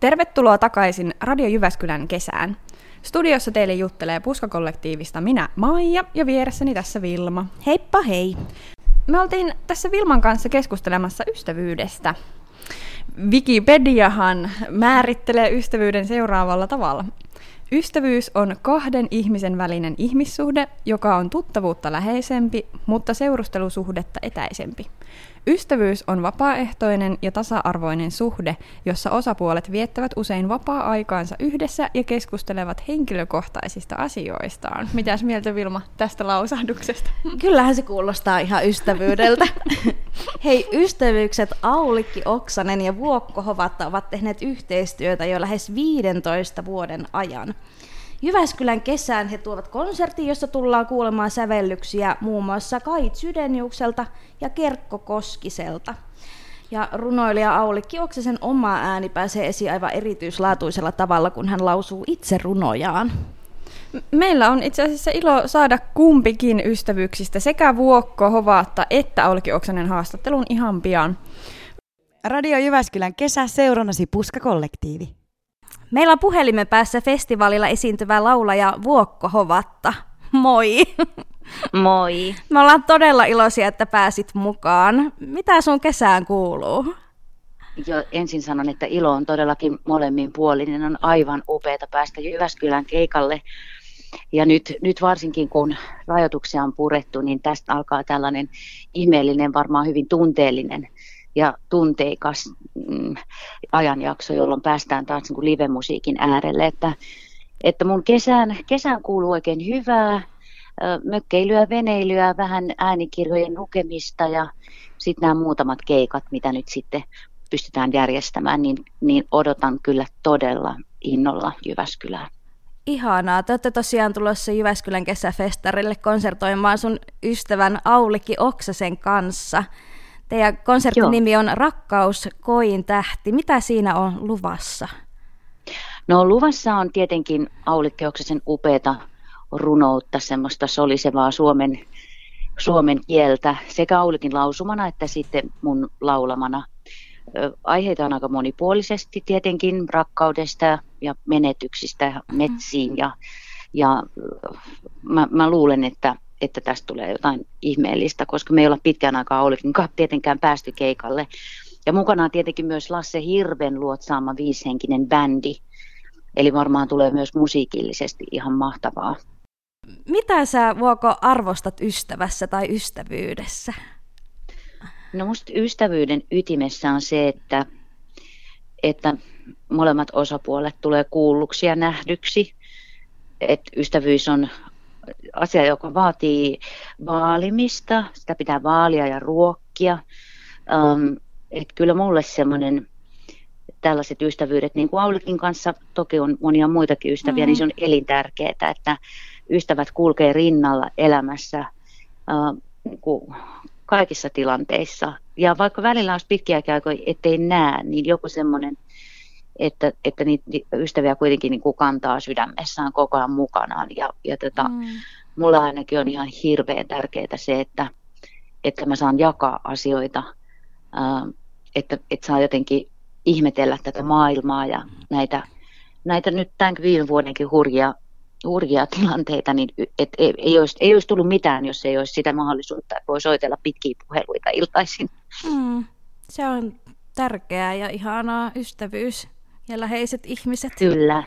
Tervetuloa takaisin Radio Jyväskylän kesään. Studiossa teille juttelee Puskakollektiivista minä Maija ja vieressäni tässä Vilma. Heippa hei! Me oltiin tässä Vilman kanssa keskustelemassa ystävyydestä. Wikipediahan määrittelee ystävyyden seuraavalla tavalla. Ystävyys on kahden ihmisen välinen ihmissuhde, joka on tuttavuutta läheisempi, mutta seurustelusuhdetta etäisempi. Ystävyys on vapaaehtoinen ja tasa-arvoinen suhde, jossa osapuolet viettävät usein vapaa-aikaansa yhdessä ja keskustelevat henkilökohtaisista asioistaan. Mitäs mieltä Vilma tästä lausahduksesta? Kyllähän se kuulostaa ihan ystävyydeltä. Hei, ystävyykset Aulikki Oksanen ja Vuokko Hovatta ovat tehneet yhteistyötä jo lähes 15 vuoden ajan. Jyväskylän kesään he tuovat konsertin, jossa tullaan kuulemaan sävellyksiä muun muassa Kait Sydeniukselta ja Kerkko Koskiselta. Ja runoilija Aulikki Oksisen oma ääni pääsee esiin aivan erityislaatuisella tavalla, kun hän lausuu itse runojaan. Meillä on itse asiassa ilo saada kumpikin ystävyyksistä sekä Vuokko Hovatta että Aulikki Oksanen haastattelun ihan pian. Radio Jyväskylän kesä seurannasi Puska-kollektiivi. Meillä on puhelimen päässä festivaalilla esiintyvä laulaja Vuokko Hovatta. Moi! Moi! Me ollaan todella iloisia, että pääsit mukaan. Mitä sun kesään kuuluu? Jo, ensin sanon, että ilo on todellakin molemmin puolinen. On aivan upeata päästä Jyväskylän keikalle. Ja nyt, nyt varsinkin kun rajoituksia on purettu, niin tästä alkaa tällainen ihmeellinen, varmaan hyvin tunteellinen ja tunteikas mm, ajanjakso, jolloin päästään taas niin kuin live-musiikin äärelle. Että, että mun kesään, kesään kuuluu oikein hyvää, mökkeilyä, veneilyä, vähän äänikirjojen lukemista ja sitten nämä muutamat keikat, mitä nyt sitten pystytään järjestämään, niin, niin odotan kyllä todella innolla Jyväskylään. Ihanaa. Te olette tosiaan tulossa Jyväskylän kesäfestarille konsertoimaan sun ystävän Aulikki Oksasen kanssa. Teidän konsertin nimi on Rakkaus, koin tähti. Mitä siinä on luvassa? No luvassa on tietenkin Aulikki Oksasen upeata runoutta, semmoista solisevaa suomen, suomen kieltä sekä Aulikin lausumana että sitten mun laulamana. Aiheita on aika monipuolisesti tietenkin rakkaudesta ja menetyksistä metsiin ja, ja mä, mä luulen, että että tästä tulee jotain ihmeellistä, koska me ei olla pitkään aikaa Aulikin tietenkään päästy keikalle. Ja mukana on tietenkin myös Lasse Hirven luotsaama viishenkinen bändi. Eli varmaan tulee myös musiikillisesti ihan mahtavaa. Mitä sä, Vuoko, arvostat ystävässä tai ystävyydessä? No musta ystävyyden ytimessä on se, että, että molemmat osapuolet tulee kuulluksi ja nähdyksi. Että ystävyys on asia, joka vaatii vaalimista, sitä pitää vaalia ja ruokkia. Um, et kyllä mulle semmoinen tällaiset ystävyydet, niin kuin Aulikin kanssa toki on monia muitakin ystäviä, mm. niin se on elintärkeää, että ystävät kulkee rinnalla elämässä uh, niin kuin kaikissa tilanteissa. Ja vaikka välillä olisi pitkiä aikoja, ettei näe, niin joku semmoinen että, että niitä ystäviä kuitenkin niin kuin kantaa sydämessään koko ajan mukanaan. Ja, ja tota, mm. mulla ainakin on ihan hirveän tärkeää se, että, että mä saan jakaa asioita, ää, että, että saa jotenkin ihmetellä tätä maailmaa ja näitä, näitä nyt tämän viime vuodenkin hurjia, hurjia tilanteita, niin et, ei, ei, olisi, ei olisi tullut mitään, jos ei olisi sitä mahdollisuutta, että voi soitella pitkiä puheluita iltaisin. Mm, se on tärkeää ja ihanaa ystävyys ja läheiset ihmiset. Kyllä.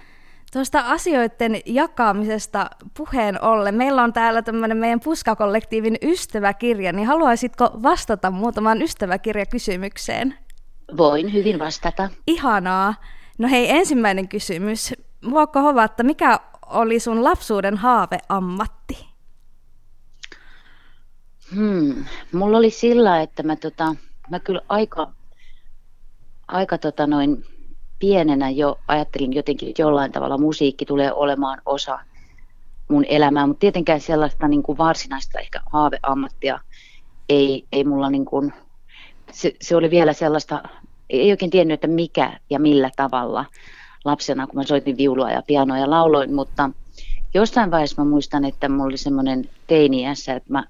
Tuosta asioiden jakamisesta puheen ollen. Meillä on täällä tämmöinen meidän Puskakollektiivin ystäväkirja, niin haluaisitko vastata muutamaan ystäväkirjakysymykseen? Voin hyvin vastata. Ihanaa. No hei, ensimmäinen kysymys. Vuokko Hovatta, mikä oli sun lapsuuden haaveammatti? Hmm. Mulla oli sillä, että mä, tota, mä kyllä aika, aika tota noin, pienenä jo ajattelin jotenkin, että jollain tavalla musiikki tulee olemaan osa mun elämää, mutta tietenkään sellaista niin kuin varsinaista ehkä haaveammattia ei, ei mulla niin kuin, se, se oli vielä sellaista, ei oikein tiennyt, että mikä ja millä tavalla lapsena, kun mä soitin viulua ja pianoa ja lauloin, mutta jossain vaiheessa mä muistan, että mulla oli semmoinen teiniässä, että mä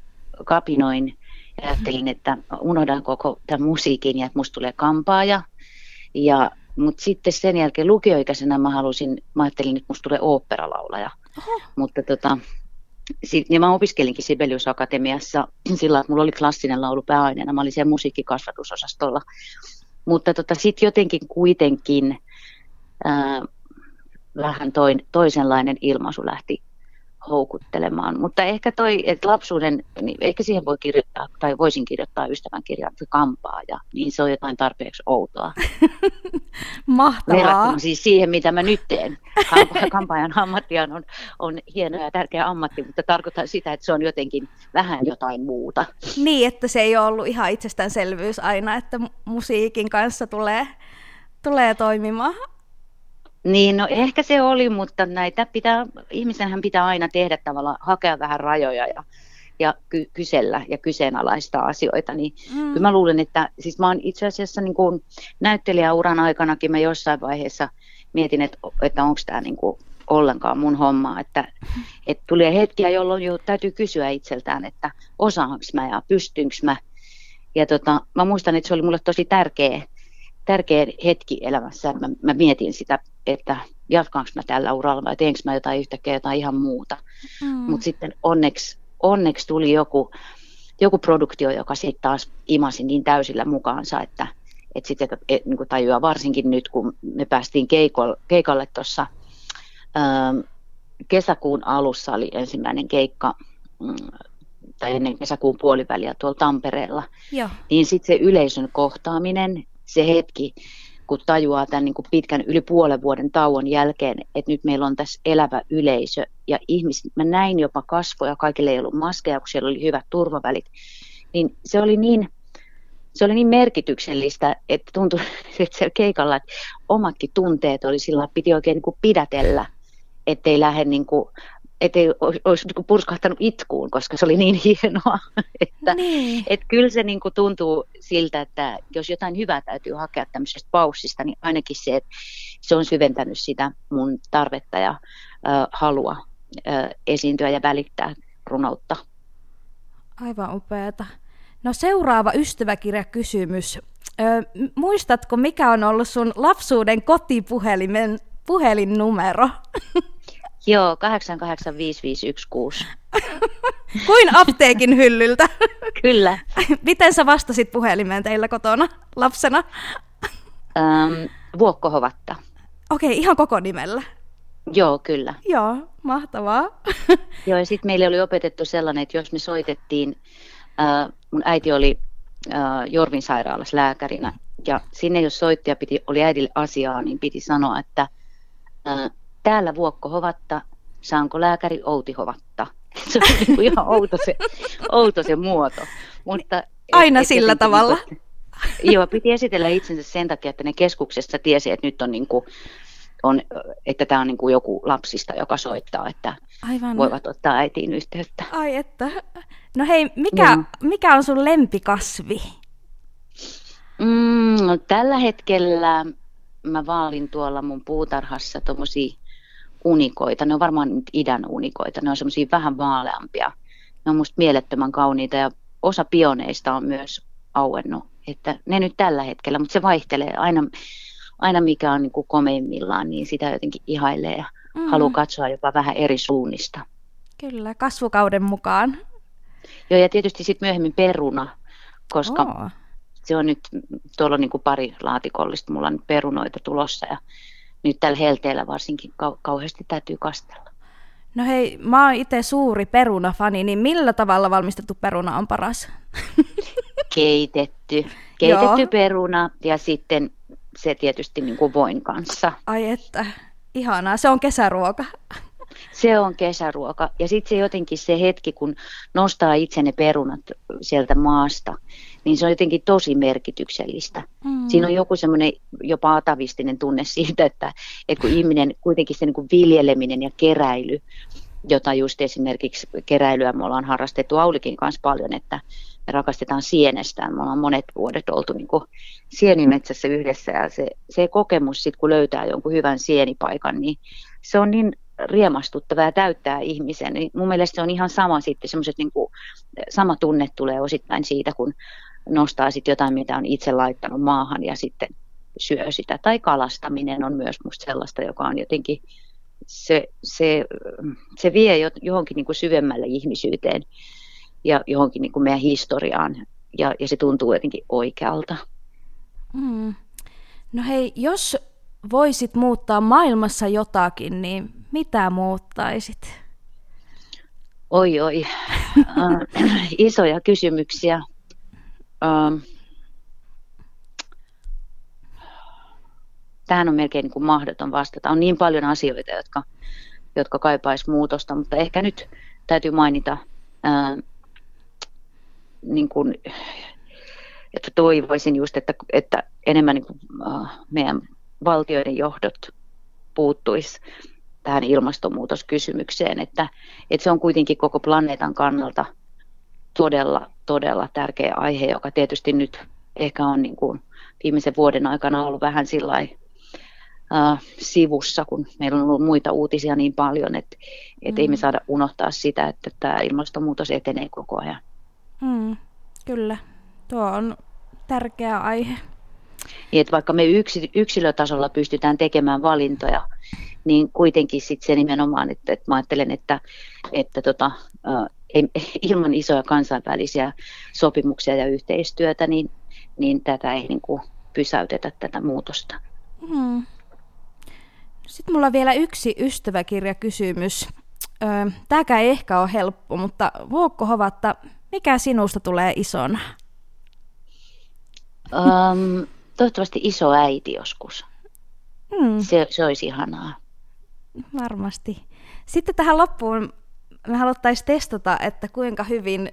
kapinoin ja ajattelin, että unohdan koko tämän musiikin ja että musta tulee kampaaja. Ja Mutta sitten sen jälkeen lukioikäisenä mä halusin, mä ajattelin, että musta tulee oopperalaulaja. Oho. Mutta tota, sit, ja mä opiskelinkin Sibelius Akatemiassa sillä, että mulla oli klassinen laulu pääaineena. Mä olin siellä musiikkikasvatusosastolla. Mutta tota, sitten jotenkin kuitenkin ää, vähän toin, toisenlainen ilmaisu lähti houkuttelemaan. Mutta ehkä toi, että lapsuuden, niin ehkä siihen voi kirjoittaa, tai voisin kirjoittaa ystävän kirjan kampaa, ja niin se on jotain tarpeeksi outoa. Mahtavaa. Verrattuna siis siihen, mitä mä nyt teen. Kampaajan ammattihan on, on hieno ja tärkeä ammatti, mutta tarkoitan sitä, että se on jotenkin vähän jotain muuta. Niin, että se ei ole ollut ihan itsestäänselvyys aina, että musiikin kanssa tulee, tulee toimimaan. Niin, no ehkä se oli, mutta näitä pitää, ihmisenhän pitää aina tehdä tavallaan, hakea vähän rajoja ja, ja ky- kysellä ja kyseenalaistaa asioita. Niin mm. kyllä mä luulen, että siis mä oon itse asiassa niin kuin näyttelijäuran aikanakin mä jossain vaiheessa mietin, että, että onko tämä niin kuin ollenkaan mun hommaa, että, että tulee hetkiä, jolloin jo täytyy kysyä itseltään, että osaanko mä ja pystynkö mä. Ja tota, mä muistan, että se oli mulle tosi tärkeä, tärkeä hetki elämässä. Mä, mä mietin sitä, että jatkaanko mä tällä uralla vai teenkö mä jotain yhtäkkiä jotain ihan muuta. Mm. Mutta sitten onneksi, onneksi tuli joku, joku produktio, joka sitten taas imasi niin täysillä mukaansa, että et sitten et, niin tajuaa varsinkin nyt, kun me päästiin keikolle, keikalle tuossa ähm, kesäkuun alussa oli ensimmäinen keikka, mm, tai ennen kesäkuun puoliväliä tuolla Tampereella, Joo. niin sitten se yleisön kohtaaminen, se hetki, kun tajuaa tämän niin kuin pitkän yli puolen vuoden tauon jälkeen, että nyt meillä on tässä elävä yleisö ja ihmiset, mä näin jopa kasvoja, kaikille ei ollut maskeja, kun siellä oli hyvät turvavälit, niin se oli niin, se oli niin merkityksellistä, että tuntui että siellä keikalla, että omatkin tunteet oli sillä piti oikein niin kuin pidätellä, ettei lähde niin kuin ettei olisi niin purskahtanut itkuun, koska se oli niin hienoa. että, Niin. että kyllä se niin kuin tuntuu siltä, että jos jotain hyvää täytyy hakea tämmöisestä paussista, niin ainakin se, että se on syventänyt sitä mun tarvetta ja äh, halua äh, esiintyä ja välittää runoutta. Aivan upeata. No seuraava ystäväkirjakysymys. Ö, muistatko, mikä on ollut sun lapsuuden kotipuhelimen puhelinnumero? Joo, 885516. Kuin apteekin hyllyltä. Kyllä. Miten sä vastasit puhelimeen teillä kotona lapsena? Ähm, Vuokkohovatta. Okei, ihan koko nimellä. Joo, kyllä. Joo, mahtavaa. Joo, ja sitten meille oli opetettu sellainen, että jos me soitettiin, äh, mun äiti oli äh, Jorvin sairaalassa lääkärinä, ja sinne jos soittaja piti, oli äidille asiaa, niin piti sanoa, että äh, täällä Vuokko Hovatta, saanko lääkäri Outi Hovatta? Se on niin kuin ihan outo se, outo se muoto. Mutta et- Aina et sillä tavalla. niin Joo, piti esitellä itsensä sen takia, että ne keskuksessa tiesi, että nyt on, niin kuin, on että tämä on niin kuin joku lapsista, joka soittaa, että Aivan. voivat ottaa äitiin yhteyttä. Ai että. No hei, mikä, Joo. mikä on sun lempikasvi? Mm, no, tällä hetkellä mä vaalin tuolla mun puutarhassa tommosia unikoita. Ne on varmaan idän unikoita. Ne on semmosia vähän vaaleampia. Ne on musta mielettömän kauniita ja osa pioneista on myös auennut. Että ne nyt tällä hetkellä, mutta se vaihtelee aina, aina mikä on niin kuin komeimmillaan, niin sitä jotenkin ihailee ja Mm. mm. haluaa katsoa jopa vähän eri suunnista. Kyllä, kasvukauden mukaan. Joo, ja tietysti sitten myöhemmin peruna, koska Oo. se on nyt, tuolla on niin kuin pari laatikollista, mulla on nyt perunoita tulossa ja nyt tällä helteellä varsinkin kau- kauheasti täytyy kastella. No hei, mä oon itse suuri perunafani, niin millä tavalla valmistettu peruna on paras? Keitetty, keitetty Joo. peruna ja sitten se tietysti niin kuin voin kanssa. Ai että, ihanaa, se on kesäruoka. Se on kesäruoka. Ja sitten se jotenkin se hetki, kun nostaa itse ne perunat sieltä maasta, niin se on jotenkin tosi merkityksellistä. Mm. Siinä on joku semmoinen jopa atavistinen tunne siitä, että, että kun ihminen kuitenkin se niin kuin viljeleminen ja keräily, jota just esimerkiksi keräilyä me ollaan harrastettu Aulikin kanssa paljon, että me rakastetaan sienestään. Me ollaan monet vuodet oltu niin kuin sienimetsässä yhdessä ja se, se kokemus sitten, kun löytää jonkun hyvän sienipaikan, niin se on niin riemastuttava ja täyttää ihmisen. Niin mun mielestä se on ihan sama sitten, semmoiset niin kuin, sama tunne tulee osittain siitä, kun nostaa sitten jotain, mitä on itse laittanut maahan ja sitten syö sitä. Tai kalastaminen on myös musta sellaista, joka on jotenkin, se, se, se vie johonkin niin kuin syvemmälle ihmisyyteen ja johonkin niin kuin meidän historiaan ja, ja se tuntuu jotenkin oikealta. Mm. No hei, jos voisit muuttaa maailmassa jotakin, niin mitä muuttaisit? Oi oi, uh, isoja kysymyksiä. Uh, tähän on melkein niin kuin mahdoton vastata. On niin paljon asioita, jotka, jotka kaipaisi muutosta, mutta ehkä nyt täytyy mainita, ää, niin kuin, että toivoisin just, että, että enemmän niin kuin, ää, meidän valtioiden johdot puuttuisi tähän ilmastonmuutoskysymykseen, että, että se on kuitenkin koko planeetan kannalta todella, todella tärkeä aihe, joka tietysti nyt ehkä on niin kuin viimeisen vuoden aikana ollut vähän sillä äh, sivussa, kun meillä on ollut muita uutisia niin paljon, että et mm. ei me mm. saada unohtaa sitä, että tämä ilmastonmuutos etenee koko ajan. Mm, kyllä, tuo on tärkeä aihe. Niin, että vaikka me yksi, yksilötasolla pystytään tekemään valintoja, niin kuitenkin sit se nimenomaan, että, että mä ajattelen, että, että tota, ilman isoja kansainvälisiä sopimuksia ja yhteistyötä, niin, niin tätä ei niin kuin pysäytetä tätä muutosta. Mm. Sitten mulla on vielä yksi ystäväkirjakysymys. Tämäkään ei ehkä ole helppo, mutta Vuokko Hovatta, mikä sinusta tulee isona? Um, toivottavasti iso äiti joskus. Mm. Se, se olisi ihanaa. Varmasti. Sitten tähän loppuun me haluttaisiin testata, että kuinka hyvin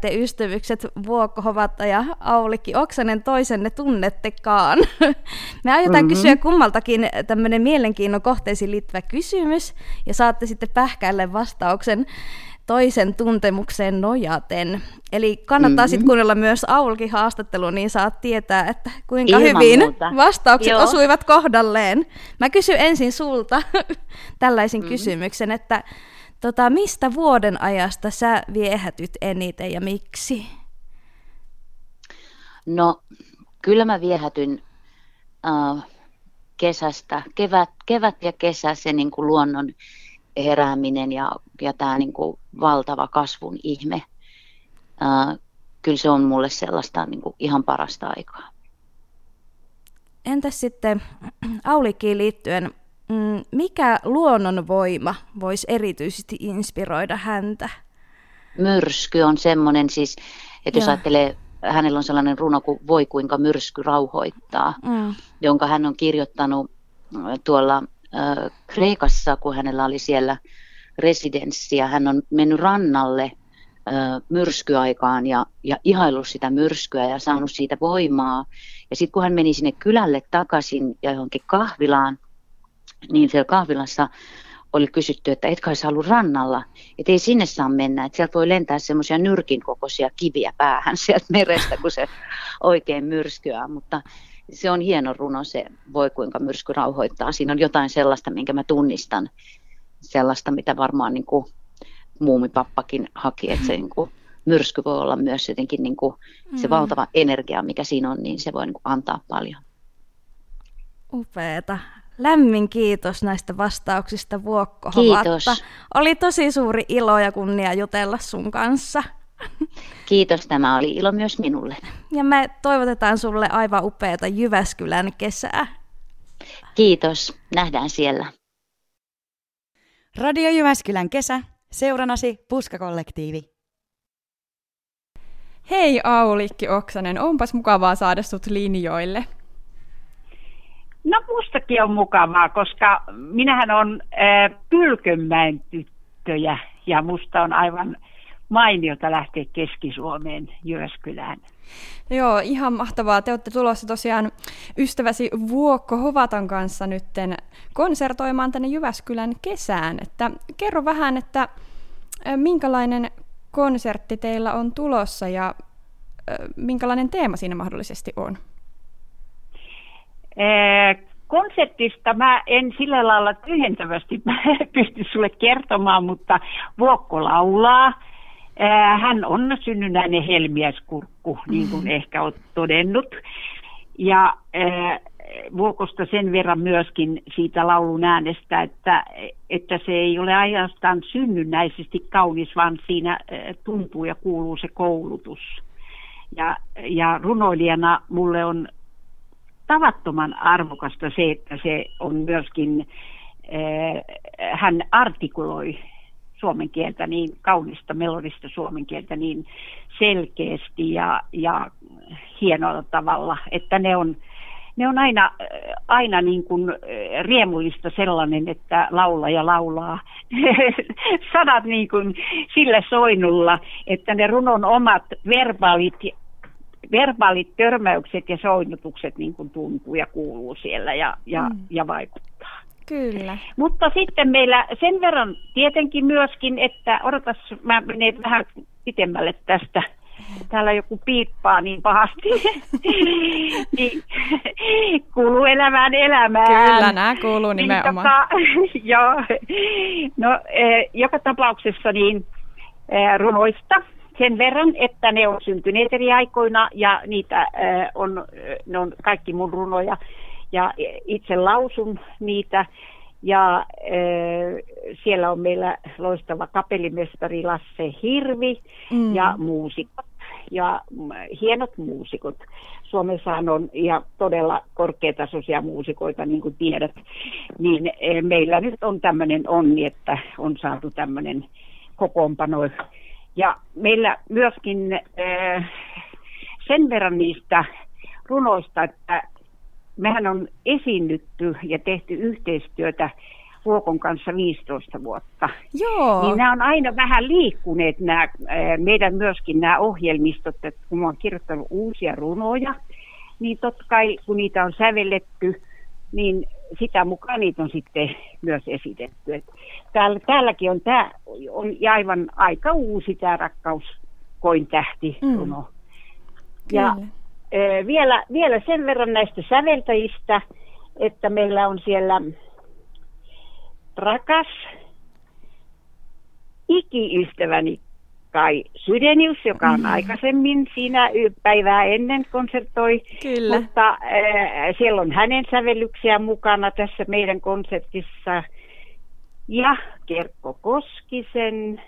te ystävykset Vuokko Hovatta ja Aulikki Oksanen toisenne tunnettekaan. Me aiotaan mm-hmm. kysyä kummaltakin tämmöinen mielenkiinnon kohteisiin liittyvä kysymys, ja saatte sitten pähkäille vastauksen toisen tuntemukseen nojaten. Eli kannattaa mm-hmm. sitten kuunnella myös Aulkin haastattelu, niin saat tietää, että kuinka Ilman hyvin muuta. vastaukset Joo. osuivat kohdalleen. Mä kysyn ensin sulta tällaisen mm-hmm. kysymyksen, että Tota, mistä vuoden ajasta sä viehätyt eniten ja miksi? No, kyllä mä viehätyn äh, kesästä. Kevät, kevät ja kesä, se niin kuin luonnon herääminen ja, ja tämä niin kuin valtava kasvun ihme. Äh, kyllä se on mulle sellaista niin kuin ihan parasta aikaa. Entäs sitten Aulikkiin liittyen, Mm, mikä luonnonvoima voisi erityisesti inspiroida häntä? Myrsky on semmoinen siis, että jos ja. ajattelee, hänellä on sellainen runo kuin Voi kuinka myrsky rauhoittaa, mm. jonka hän on kirjoittanut tuolla Kreikassa, kun hänellä oli siellä residenssi ja hän on mennyt rannalle myrskyaikaan ja, ja ihaillut sitä myrskyä ja saanut siitä voimaa. Ja sitten kun hän meni sinne kylälle takaisin ja johonkin kahvilaan, niin siellä kahvilassa oli kysytty, että etkö olisi ollut rannalla, että ei sinne saa mennä, että sieltä voi lentää semmoisia nyrkin kokoisia kiviä päähän sieltä merestä, kun se oikein myrskyää, mutta se on hieno runo se, voi kuinka myrsky rauhoittaa. Siinä on jotain sellaista, minkä mä tunnistan, sellaista, mitä varmaan niin kuin muumipappakin haki, että se niin kuin, myrsky voi olla myös jotenkin niin kuin, se mm. valtava energia, mikä siinä on, niin se voi niin kuin, antaa paljon. Upeeta. Lämmin kiitos näistä vastauksista Vuokko Kiitos. Oli tosi suuri ilo ja kunnia jutella sun kanssa. Kiitos, tämä oli ilo myös minulle. Ja me toivotetaan sulle aivan upeata Jyväskylän kesää. Kiitos, nähdään siellä. Radio Jyväskylän kesä, seuranasi Puskakollektiivi. Hei Aulikki Oksanen, onpas mukavaa saada sut linjoille. No mustakin on mukavaa, koska minähän on äh, Pylkönmäen tyttöjä ja musta on aivan mainiota lähteä Keski-Suomeen Jyväskylään. Joo, ihan mahtavaa. Te olette tulossa tosiaan ystäväsi Vuokko Hovatan kanssa nytten konsertoimaan tänne Jyväskylän kesään. Että kerro vähän, että minkälainen konsertti teillä on tulossa ja minkälainen teema siinä mahdollisesti on? konseptista mä en sillä lailla tyhjentävästi pysty sulle kertomaan, mutta Vuokko laulaa. Hän on synnynnäinen helmiäskurkku, niin kuin ehkä olet todennut. Ja äh, Vuokosta sen verran myöskin siitä laulun äänestä, että, että se ei ole ainoastaan synnynnäisesti kaunis, vaan siinä äh, tuntuu ja kuuluu se koulutus. Ja, ja runoilijana mulle on tavattoman arvokasta se, että se on myöskin, äh, hän artikuloi suomen kieltä niin kaunista, melodista suomen kieltä niin selkeästi ja, ja hienolla tavalla, että ne on, ne on aina, aina niin kuin riemullista sellainen, että laulaja laulaa sanat niin kuin sillä soinnulla, että ne runon omat verbaalit, verbaalit törmäykset ja soinnutukset niin kuin tuntuu ja kuuluu siellä ja, ja, mm. ja vaikuttaa. Kyllä. Mutta sitten meillä sen verran tietenkin myöskin, että odotas, mä menen vähän pitemmälle tästä. Täällä joku piippaa niin pahasti. niin, kuuluu elämään elämään. Kyllä, nämä kuuluu niin nimenomaan. Niin, tota, joo. No, e, joka tapauksessa niin e, runoista sen verran, että ne on syntyneet eri aikoina ja niitä e, on, ne on kaikki mun runoja ja itse lausun niitä. Ja siellä on meillä loistava kapellimestari Lasse Hirvi mm. ja muusikot ja hienot muusikot. Suomessa on ja todella korkeatasoisia muusikoita, niin kuin tiedät. Niin meillä nyt on tämmöinen onni, että on saatu tämmöinen kokoonpano. Ja meillä myöskin sen verran niistä runoista, että mehän on esiinnytty ja tehty yhteistyötä Vuokon kanssa 15 vuotta. Joo. Niin nämä on aina vähän liikkuneet nämä, meidän myöskin nämä ohjelmistot, että kun mä oon kirjoittanut uusia runoja, niin totta kai kun niitä on sävelletty, niin sitä mukaan niitä on sitten myös esitetty. Et täällä, täälläkin on, tämä on aivan aika uusi tämä rakkaus koin tähti runo. Mm. Ja Kyllä vielä, vielä sen verran näistä säveltäjistä, että meillä on siellä rakas iki-ystäväni Kai Sydenius, joka on mm. aikaisemmin siinä päivää ennen konsertoi. Kyllä. Mutta äh, siellä on hänen sävellyksiä mukana tässä meidän konsertissa. Ja Kerkko Koskisen,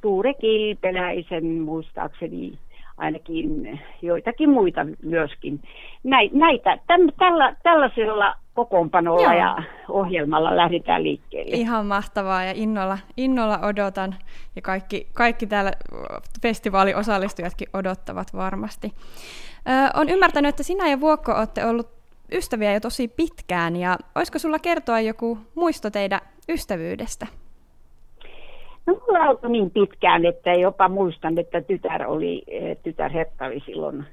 Tuure Kilpeläisen muistaakseni ainakin joitakin muita myöskin. Näitä, täm, tällä, tällaisella kokoonpanolla Joo. ja ohjelmalla lähdetään liikkeelle. Ihan mahtavaa ja innolla, innolla odotan ja kaikki, kaikki täällä festivaalin osallistujatkin odottavat varmasti. Ö, on ymmärtänyt, että sinä ja Vuokko olette ollut ystäviä jo tosi pitkään ja olisiko sulla kertoa joku muisto teidän ystävyydestä? No mulla ollut niin pitkään, että jopa muistan, että tytär oli, eh, tytär Hertta oli silloin,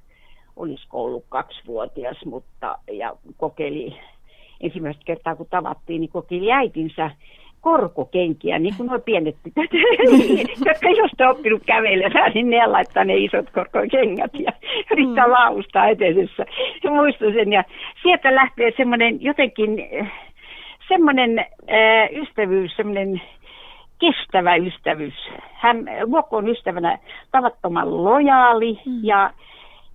olisi ollut kaksivuotias, mutta ja kokeili ensimmäistä kertaa kun tavattiin, niin kokeili äitinsä korkokenkiä, niin kuin nuo pienet tytöt, jotka ei ole oppinut kävelemään, niin ne laittaa ne isot korkokengät ja yrittää mm. laustaa eteisessä. Muistan sen ja sieltä lähtee semmoinen jotenkin eh, semmoinen äh, ystävyys, semmoinen kestävä ystävyys. Hän Vuokko on ystävänä tavattoman lojaali mm. ja,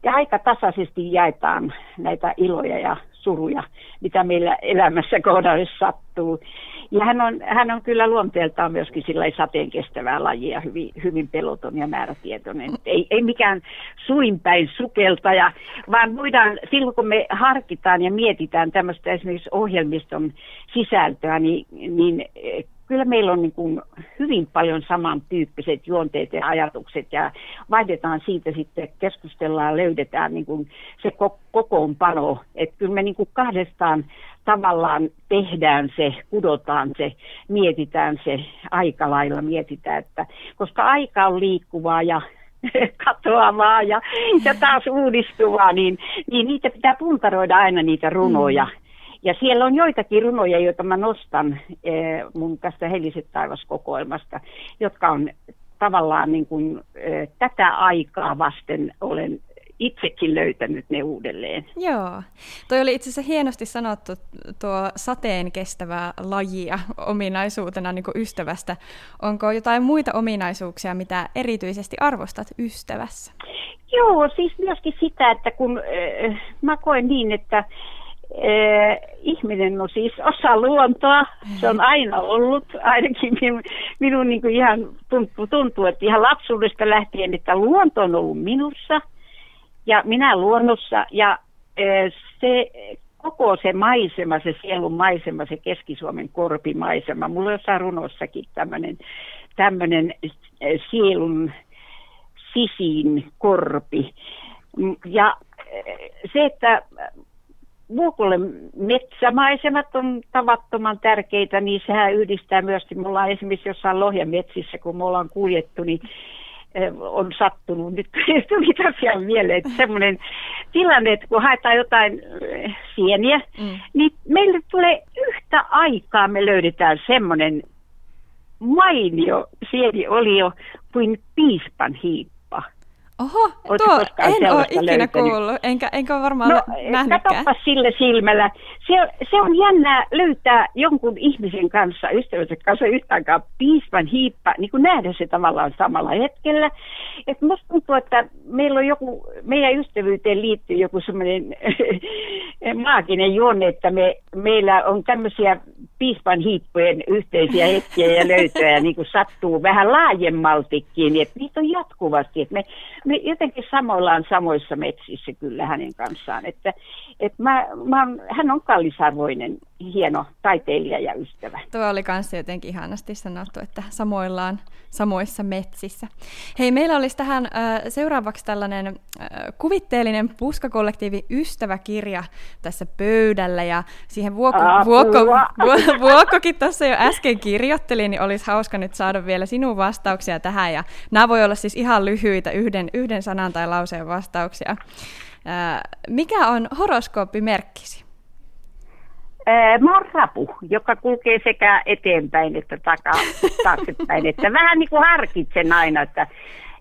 ja aika tasaisesti jaetaan näitä iloja ja suruja, mitä meillä elämässä kohdallessa sattuu. Ja hän on, hän on kyllä luonteeltaan myöskin sillä sateen kestävää lajia, hyvin, hyvin peloton ja määrätietoinen. Ei, ei mikään suinpäin sukeltaja, vaan voidaan, silloin kun me harkitaan ja mietitään tämmöistä esimerkiksi ohjelmiston sisältöä, niin, niin kyllä meillä on niin kuin hyvin paljon samantyyppiset juonteet ja ajatukset ja vaihdetaan siitä sitten, keskustellaan, löydetään niin kuin se kokoonpano. Että kyllä me niin kuin kahdestaan tavallaan tehdään se, kudotaan se, mietitään se aika lailla, mietitään, että koska aika on liikkuvaa ja katoavaa ja, ja taas uudistuvaa, niin, niin niitä pitää puntaroida aina niitä runoja. Mm ja siellä on joitakin runoja, joita mä nostan eh, mun tästä Heliset taivaskokoelmasta, jotka on tavallaan niin kuin, eh, tätä aikaa vasten olen itsekin löytänyt ne uudelleen. Joo. Toi oli itse asiassa hienosti sanottu tuo sateen kestävää lajia ominaisuutena niin kuin ystävästä. Onko jotain muita ominaisuuksia, mitä erityisesti arvostat ystävässä? Joo, siis myöskin sitä, että kun äh, mä koen niin, että äh, ihminen on siis osa luontoa, se on aina ollut, ainakin minun, minun niin kuin ihan tuntuu, tuntuu, että ihan lapsuudesta lähtien, että luonto on ollut minussa ja minä luonnossa ja äh, se koko se maisema, se sielun maisema, se Keski-Suomen korpimaisema, mulla on jossain runossakin tämmöinen tämmöinen sielun sisiin korpi. Ja eh, se, että Vuokolle metsämaisemat on tavattoman tärkeitä, niin sehän yhdistää myös, me ollaan esimerkiksi jossain lohjametsissä, kun me ollaan kuljettu, niin on sattunut, nyt tuli tosiaan mieleen, että semmoinen tilanne, että kun haetaan jotain sieniä, mm. niin meille tulee yhtä aikaa, me löydetään semmoinen mainio sieni oli jo kuin piispan hiip Oho, tuo en ole ikinä löytänyt? kuullut, enkä, enkä varmaan no, nähnytkään. sillä silmällä. Se, se on jännää löytää jonkun ihmisen kanssa, ystävänsä kanssa yhtä aikaa piispan hiippa, niin kuin nähdä se tavallaan samalla hetkellä. Et musta tuntuu, että meillä on joku, meidän ystävyyteen liittyy joku semmoinen maaginen juonne, että me, meillä on tämmöisiä piispan hiippujen yhteisiä hetkiä ja löytöjä niin kuin sattuu vähän laajemmaltikin, että niitä on jatkuvasti. Että me, me jotenkin samoillaan samoissa metsissä kyllä hänen kanssaan. Että, että mä, mä, hän on kallisarvoinen, hieno taiteilija ja ystävä. Tuo oli kanssa jotenkin ihanasti sanottu, että samoillaan samoissa metsissä. Hei, meillä olisi tähän äh, seuraavaksi tällainen äh, kuvitteellinen puskakollektiivi ystäväkirja tässä pöydällä ja siihen vuokko, vuokko, vuokkokin tuossa jo äsken kirjoitteli, niin olisi hauska nyt saada vielä sinun vastauksia tähän ja nämä voi olla siis ihan lyhyitä yhden, yhden sanan tai lauseen vastauksia. Äh, mikä on horoskooppimerkkisi? Mä oon rapu, joka kulkee sekä eteenpäin että takaa, taaksepäin. Että vähän niin kuin harkitsen aina, että,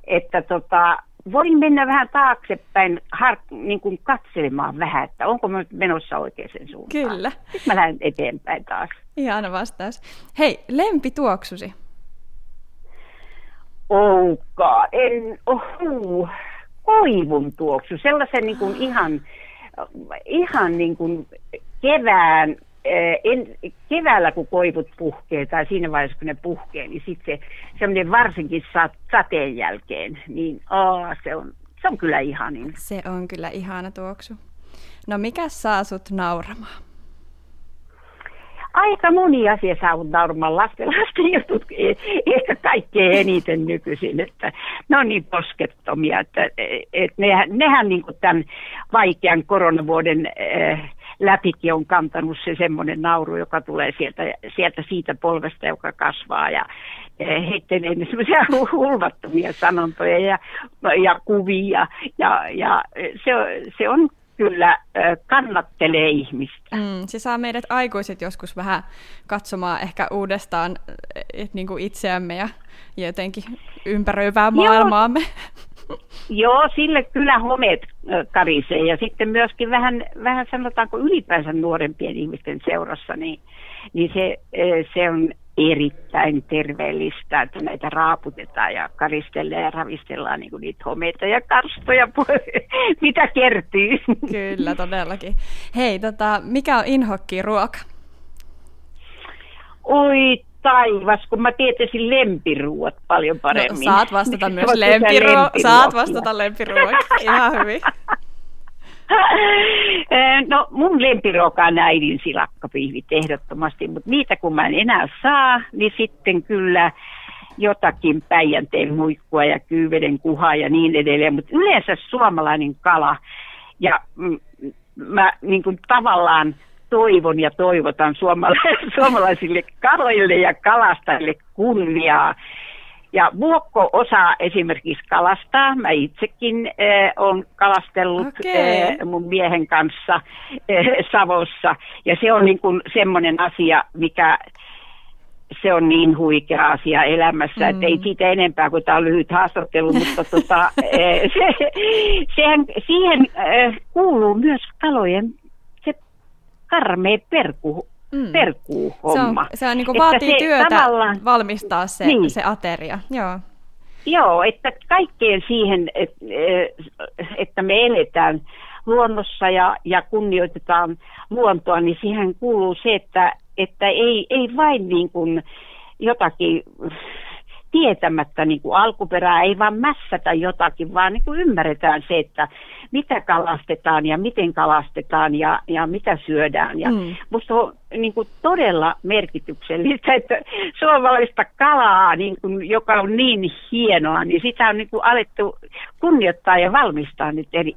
että tota, voin mennä vähän taaksepäin har, niin kuin katselemaan vähän, että onko mä menossa oikeaan suuntaan. Kyllä. Sitten mä lähden eteenpäin taas. Ihana vastaus. Hei, lempituoksusi? Ouka, en, ohu, koivun tuoksu, sellaisen niin kuin ihan, ihan niin kuin kevään, eh, en, keväällä kun koivut puhkee tai siinä vaiheessa kun ne puhkee, niin sitten se semmoinen varsinkin sateen jälkeen, niin aa, se, on, se on kyllä ihanin. Se on kyllä ihana tuoksu. No mikä saa sut nauramaan? aika moni asia saa nauramaan lasten, lasten jutut ehkä kaikkein eniten nykyisin, että ne on niin poskettomia, että että nehän, nehän niin kuin tämän vaikean koronavuoden äh, läpikin on kantanut se semmoinen nauru, joka tulee sieltä, sieltä siitä polvesta, joka kasvaa ja heittelee ne semmoisia hulvattomia sanontoja ja, ja kuvia ja, ja se, se on kyllä kannattelee ihmistä. Mm, se saa meidät aikuiset joskus vähän katsomaan ehkä uudestaan et, niin kuin itseämme ja, ja jotenkin ympäröivää maailmaamme. Joo, Joo, sille kyllä homeet karisee ja sitten myöskin vähän, vähän sanotaanko ylipäänsä nuorempien ihmisten seurassa, niin, niin se, se on erittäin terveellistä, että näitä raaputetaan ja karistellaan ja ravistellaan niin niitä homeita ja karstoja, mitä kertyy. Kyllä, todellakin. Hei, tota, mikä on inhokki ruoka? Oi taivas, kun mä tietäisin lempiruot paljon paremmin. No, saat vastata myös lempiruo- saat vastata lempiruokia, ihan hyvin. No mun lempiruoka on äidin silakkapiivit ehdottomasti, mutta niitä kun mä en enää saa, niin sitten kyllä jotakin päijänteen muikkua ja kyyveden kuhaa ja niin edelleen, mutta yleensä suomalainen kala ja mm, mä niin kuin tavallaan toivon ja toivotan suomalaisille kaloille ja kalastajille kunniaa ja Vuokko osaa esimerkiksi kalastaa. Mä itsekin äh, olen kalastellut okay. äh, mun miehen kanssa äh, Savossa. Ja se on niin kuin semmoinen asia, mikä se on niin huikea asia elämässä, mm. että ei siitä enempää, kuin tämä on lyhyt haastattelu, mutta tota, se, sehän, siihen kuuluu myös kalojen karmea perku, mm. perkuu-homma. Se, on, se on, niin kuin vaatii se työtä tavallaan, valmistaa se, niin. se ateria. Joo. Joo, että kaikkeen siihen, että me eletään luonnossa ja, ja kunnioitetaan luontoa, niin siihen kuuluu se, että, että ei, ei vain niin kuin jotakin tietämättä niin kuin alkuperää, ei vaan mässätä jotakin, vaan niin kuin ymmärretään se, että mitä kalastetaan ja miten kalastetaan ja, ja mitä syödään. Ja mm. Musta on niin kuin todella merkityksellistä, että suomalaista kalaa, niin kuin, joka on niin hienoa, niin sitä on niin kuin alettu kunnioittaa ja valmistaa nyt eri,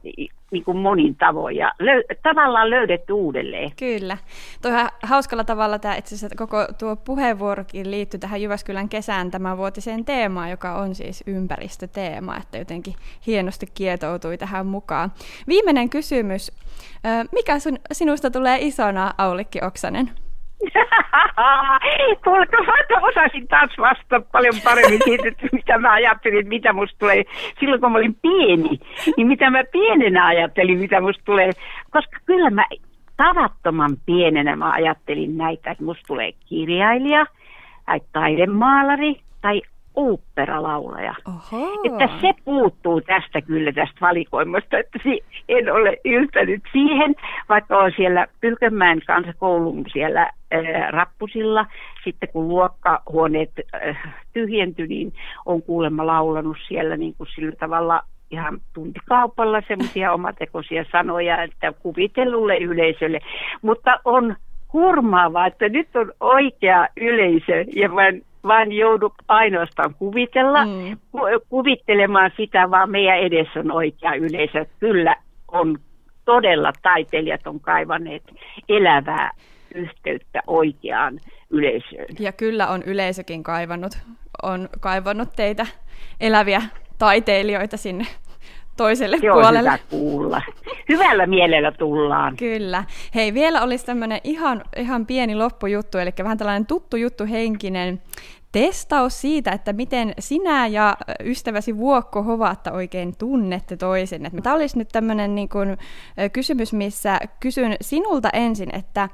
niin kuin monin tavoin ja löy- tavallaan löydetty uudelleen. Kyllä. Tuohan hauskalla tavalla tämä itse asiassa koko tuo puheenvuorokin liittyy tähän Jyväskylän kesään tämän vuotiseen teemaan, joka on siis ympäristöteema, että jotenkin hienosti kietoutui tähän mukaan. Viimeinen kysymys. Mikä sun, sinusta tulee isona, Aulikki Oksanen? Kuulkaa, mä osasin taas vastata paljon paremmin siitä, että mitä mä ajattelin, että mitä musta tulee. Silloin kun mä olin pieni, niin mitä mä pienenä ajattelin, mitä musta tulee. Koska kyllä mä tavattoman pienenä mä ajattelin näitä, että musta tulee kirjailija tai taidemaalari tai oopperalaulaja. Oho. Että se puuttuu tästä kyllä tästä valikoimasta, että en ole yltänyt siihen, vaikka on siellä Pylkönmäen kansakoulun siellä ää, rappusilla. Sitten kun luokkahuoneet ää, tyhjentyi, niin on kuulemma laulanut siellä niin kuin sillä tavalla ihan tuntikaupalla semmoisia omatekoisia sanoja, että kuvitellulle yleisölle. Mutta on hurmaavaa, että nyt on oikea yleisö ja mä vaan joudu ainoastaan kuvitella, mm. kuvittelemaan sitä, vaan meidän edessä on oikea yleisö. Kyllä on todella taiteilijat on kaivaneet elävää yhteyttä oikeaan yleisöön. Ja kyllä on yleisökin kaivannut, on kaivannut teitä eläviä taiteilijoita sinne toiselle Se puolelle. on hyvä kuulla. Hyvällä mielellä tullaan. Kyllä. Hei, vielä olisi tämmöinen ihan, ihan pieni loppujuttu, eli vähän tällainen tuttu juttu henkinen testaus siitä, että miten sinä ja ystäväsi Vuokko Hovatta oikein tunnette toisen. Tämä olisi nyt tämmöinen niin kuin, kysymys, missä kysyn sinulta ensin, että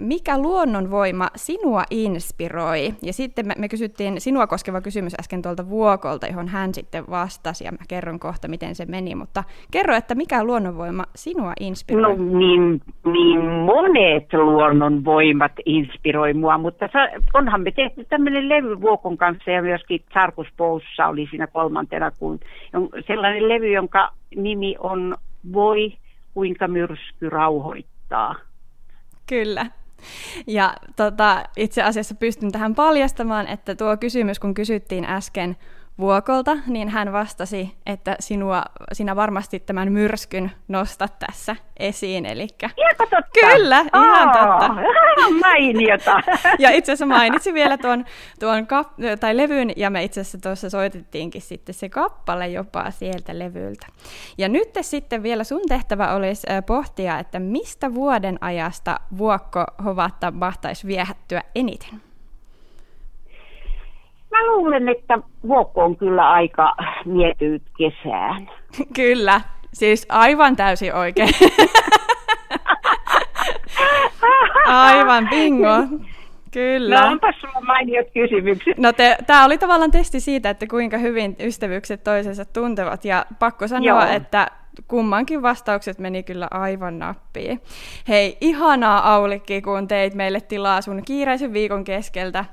mikä luonnonvoima sinua inspiroi? Ja sitten me, me kysyttiin sinua koskeva kysymys äsken tuolta Vuokolta, johon hän sitten vastasi, ja mä kerron kohta, miten se meni. Mutta kerro, että mikä luonnonvoima sinua inspiroi? No niin, niin monet luonnonvoimat inspiroi mua, mutta onhan me tehty tämmöinen levy Vuokon kanssa, ja myöskin Sarkus Poussa oli siinä kolmantena, kun sellainen levy, jonka nimi on Voi, kuinka myrsky rauhoittaa. Kyllä. Ja tota, itse asiassa pystyn tähän paljastamaan, että tuo kysymys, kun kysyttiin äsken Vuokolta, niin hän vastasi, että sinua, sinä varmasti tämän myrskyn nostat tässä esiin. Elikkä... Ihanko totta? Kyllä, ihan oh, totta. Mainiota. ja itse asiassa mainitsin vielä tuon, tuon kap- tai levyn, ja me itse asiassa tuossa soitettiinkin sitten se kappale jopa sieltä levyltä. Ja nyt sitten vielä sun tehtävä olisi pohtia, että mistä vuoden ajasta Vuokko Hovatta mahtaisi viehättyä eniten? Mä luulen, että Vuokko on kyllä aika mietyyt kesään. kyllä, siis aivan täysin oikein. aivan bingo. Kyllä. No onpas sulla mainiot kysymykset. No tämä oli tavallaan testi siitä, että kuinka hyvin ystävyykset toisensa tuntevat. Ja pakko sanoa, Joo. että kummankin vastaukset meni kyllä aivan nappiin. Hei, ihanaa Aulikki, kun teit meille tilaa sun kiireisen viikon keskeltä.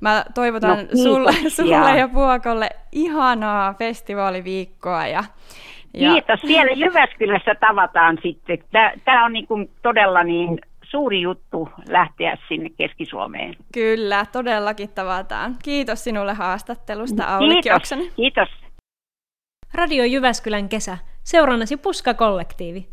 Mä toivotan no, sulle, sulle ja Puokolle ihanaa festivaaliviikkoa. Ja, ja... Kiitos. Siellä Jyväskylässä tavataan sitten. Tämä on niin kuin todella niin suuri juttu lähteä sinne Keski-Suomeen. Kyllä, todellakin tavataan. Kiitos sinulle haastattelusta, Aulikki Kiitos, Oksanen. kiitos. Radio Jyväskylän kesä. Seurannasi Puska-kollektiivi.